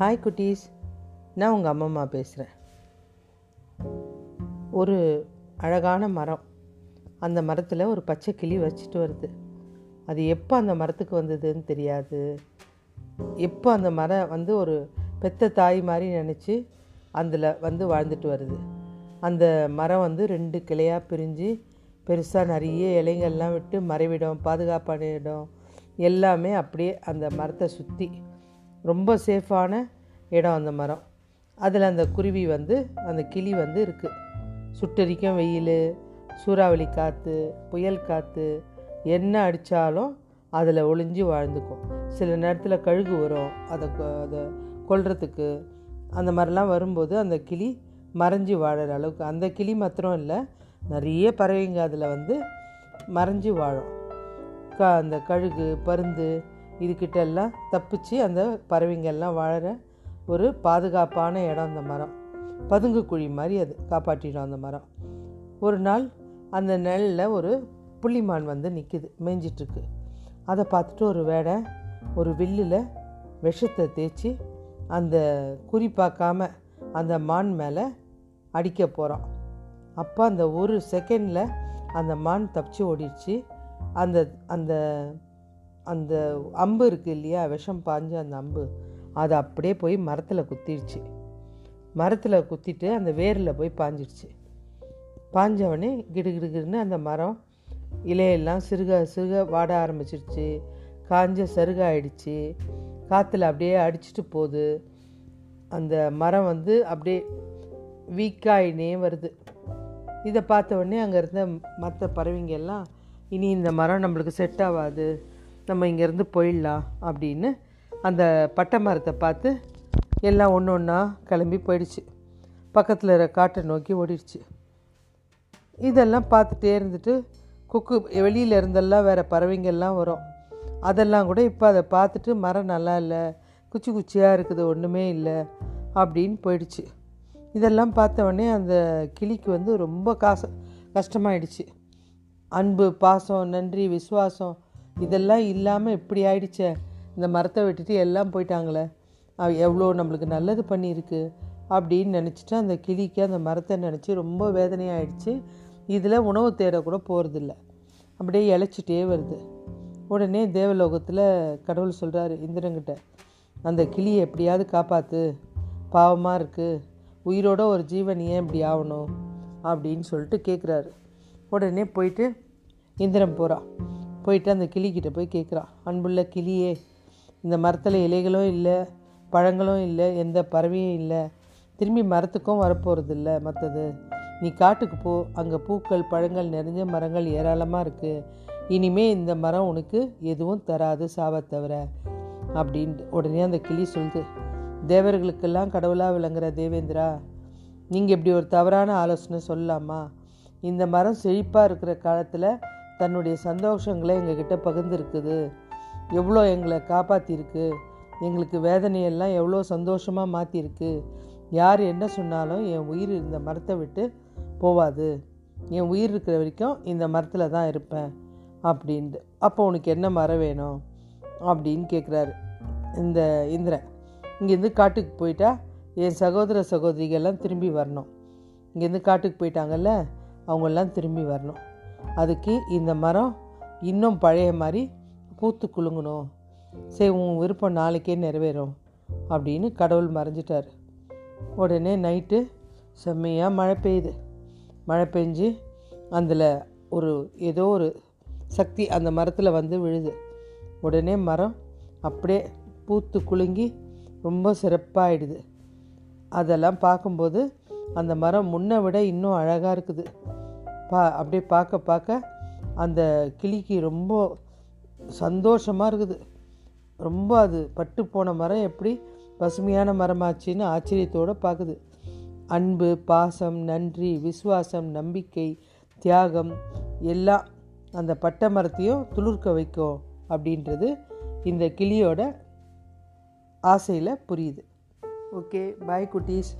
Hi குட்டீஸ். நான் உங்கள் அம்மம்மா பேசுகிறேன் ஒரு அழகான மரம். அந்த மரத்தில் ஒரு பச்சை கிளி வச்சுட்டு வருது. அது எப்போ அந்த மரத்துக்கு வந்ததுன்னு தெரியாது. எப்போ அந்த மரம் வந்து ஒரு பெத்த தாய் மாதிரி நினச்சி அதில் வந்து வாழ்ந்துட்டு வருது. அந்த மரம் வந்து ரெண்டு கிளையாக பிரிஞ்சு பெருசாக நிறைய இலைங்கள்லாம் விட்டு மறைவிடும் பாதுகாப்பான இடம் எல்லாமே அப்படியே அந்த மரத்தை சுற்றி ரொம்ப சேஃபான இடம் அந்த மரம். அதில் அந்த குருவி வந்து அந்த கிளி வந்து இருக்குது சுட்டரிக்கும் வெயில் சூறாவளி காற்று புயல் காற்று என்ன அடித்தாலும் அதில் ஒளிஞ்சு வாழ்ந்துக்கும். சில நேரத்தில் கழுகு வரும் அதை கொ- அதை கொல்றதுக்கு. அந்த மாதிரிலாம் வரும்போது அந்த கிளி மறைஞ்சு வாழற அளவுக்கு. அந்த கிளி மாத்திரம் இல்லை நிறைய பறவைங்க அதில் வந்து மறைஞ்சு வாழும். க அந்த கழுகு பருந்து இதுக்கிட்ட எல்லாம் தப்பிச்சு அந்த பறவைங்க எல்லாம் வாழற ஒரு பாதுகாப்பான இடம் அந்த மரம். பதுங்கு குழி மாதிரி அது காப்பாற்றிடும் அந்த மரம். ஒரு நாள் அந்த நிழலில் ஒரு புள்ளிமான் வந்து நிற்குது மேய்ஞ்சிட்ருக்கு. அதை பார்த்துட்டு ஒரு வேடை ஒரு வில்லில் விஷத்தை தேய்ச்சி அந்த குறி பார்க்காம அந்த மான் மேலே அடிக்க போகிறோம் அப்போ அந்த ஒரு செகண்டில் அந்த மான் தப்பிச்சு ஓடிடுச்சு. அந்த அந்த அந்த அம்பு இருக்குது இல்லையா? விஷம் பாஞ்ச அந்த அம்பு. அது அப்படியே போய் மரத்தில் குத்திடுச்சு மரத்தில் குத்திட்டு அந்த வேரில் போய் பாஞ்சிடுச்சு பாஞ்சவொடனே கிடுகிடுகிடுன்னு அந்த மரம் இலையெல்லாம் சிறுக சிறுக வாட ஆரம்பிச்சிருச்சு. காஞ்ச சருக ஆயிடுச்சு. காற்றுல அப்படியே அடிச்சிட்டு போகுது. அந்த மரம் வந்து அப்படியே வீக்காயினே வருது. இதை பார்த்த உடனே அங்கே இருந்த மற்ற பறவைங்க எல்லாம் இனி இந்த மரம் நம்மளுக்கு செட் ஆகாது நம்ம இங்கேருந்து போயிடலாம் அப்படின்னு அந்த பட்டை மரத்தை பார்த்து எல்லாம் ஒன்று ஒன்றா கிளம்பி போயிடுச்சு. பக்கத்தில் இருக்கிற காட்டை நோக்கி ஓடிடுச்சு. இதெல்லாம் பார்த்துட்டே இருந்துட்டு குக்கு வெளியில் இருந்தெல்லாம் வேறு பறவைங்கள்லாம் வரும். அதெல்லாம் கூட இப்போ அதை பார்த்துட்டு மரம் நல்லா இல்லை குச்சி குச்சியாக இருக்குது ஒன்றுமே இல்லை அப்படின்னு போயிடுச்சு. இதெல்லாம் பார்த்த உடனே அந்த கிளிக்கு வந்து ரொம்ப காசு கஷ்டமாயிடுச்சு. அன்பு பாசம் நன்றி விசுவாசம் இதெல்லாம் இல்லாமல் இப்படி ஆயிடுச்சே? இந்த மரத்தை விட்டுட்டு எல்லாம் போயிட்டாங்களே. எவ்வளோ நம்மளுக்கு நல்லது பண்ணியிருக்கு அப்படின்னு நினச்சிட்டு அந்த கிளிக்கு அந்த மரத்தை நினச்சி ரொம்ப வேதனையாயிடுச்சு. இதில் உணவு தேடக்கூட போகிறதில்ல அப்படியே இழைச்சிட்டே வருது. உடனே தேவலோகத்தில் கடவுள் சொல்கிறாரு இந்திரங்கிட்ட அந்த கிளியை எப்படியாவது காப்பாற்று பாவமாக இருக்குது உயிரோட ஒரு ஜீவன் ஏன் இப்படி ஆகணும்? அப்படின்னு சொல்லிட்டு கேட்குறாரு உடனே போயிட்டு இந்திரன் போகிறான் போயிட்டு அந்த கிளிக்கிட்ட போய் கேட்குறான் அன்புள்ள கிளியே இந்த மரத்தில் இலைகளும் இல்லை பழங்களும் இல்லை எந்த பறவையும் இல்லை. திரும்பி மரத்துக்கும் வரப்போகிறது இல்லை. மற்றது நீ காட்டுக்கு போ. அங்கே பூக்கள் பழங்கள் நிறைஞ்ச மரங்கள் ஏராளமாக இருக்குது இனிமே இந்த மரம் உனக்கு எதுவும் தராது சாவத் தவிர அப்படின்ட்டு உடனே அந்த கிளி சொல்லுது. தேவர்களுக்கெல்லாம் கடவுளாக விளங்குற தேவேந்திரா நீங்கள் இப்படி ஒரு தவறான ஆலோசனை சொல்லலாமா? இந்த மரம் செழிப்பாக இருக்கிற காலத்தில் தன்னுடைய சந்தோஷங்களை எங்ககிட்ட பகிர்ந்துருக்குது. எவ்வளோ எங்களை காப்பாற்றிருக்கு எங்களுக்கு வேதனையெல்லாம் எவ்வளோ சந்தோஷமாக மாற்றிருக்கு யார் என்ன சொன்னாலும் என் உயிர் இந்த மரத்தை விட்டு போவாது. என் உயிர் இருக்கிற வரைக்கும் இந்த மரத்தில் தான் இருப்பேன் அப்படின்ட்டு. அப்போ உனக்கு என்ன மரம் வேணும்? அப்படின்னு கேட்குறாரு இந்த இந்திரன். இங்கேருந்து காட்டுக்கு போயிட்டா என் சகோதர சகோதரிகள்லாம் திரும்பி வரணும். இங்கேருந்து காட்டுக்கு போயிட்டாங்கல்ல அவங்கெல்லாம் திரும்பி வரணும். அதுக்கு இந்த மரம் இன்னும் பழைய மாதிரி பூத்து குலுங்கணும். சரி உன் விருப்பம் நாளைக்கே நிறைவேறும் அப்படின்னு கடவுள் மறைஞ்சிட்டார். உடனே நைட்டு செம்மையாக மழை பெய்யுது. மழை பெஞ்சு அதில் ஒரு ஏதோ ஒரு சக்தி அந்த மரத்தில் வந்து விழுது. உடனே மரம் அப்படியே பூத்து குலுங்கி ரொம்ப சிறப்பாகிடுது அதெல்லாம் பார்க்கும்போது அந்த மரம் முன்னை விட இன்னும் அழகாக இருக்குது. பா அப்படியே பார்க்க பார்க்க அந்த கிளிக்கு ரொம்ப சந்தோஷமாக இருக்குது. ரொம்ப அது பட்டு போன மரம் எப்படி பசுமையான மரமாச்சின்னு ஆச்சரியத்தோடு பார்க்குது. அன்பு பாசம் நன்றி விசுவாசம் நம்பிக்கை தியாகம் எல்லாம் அந்த பட்டை மரத்தையும் துளிர்க்க வைக்கும் அப்படின்றது இந்த கிளியோட ஆசையில் புரியுது. ஓகே பாய் குட்டீஸ்.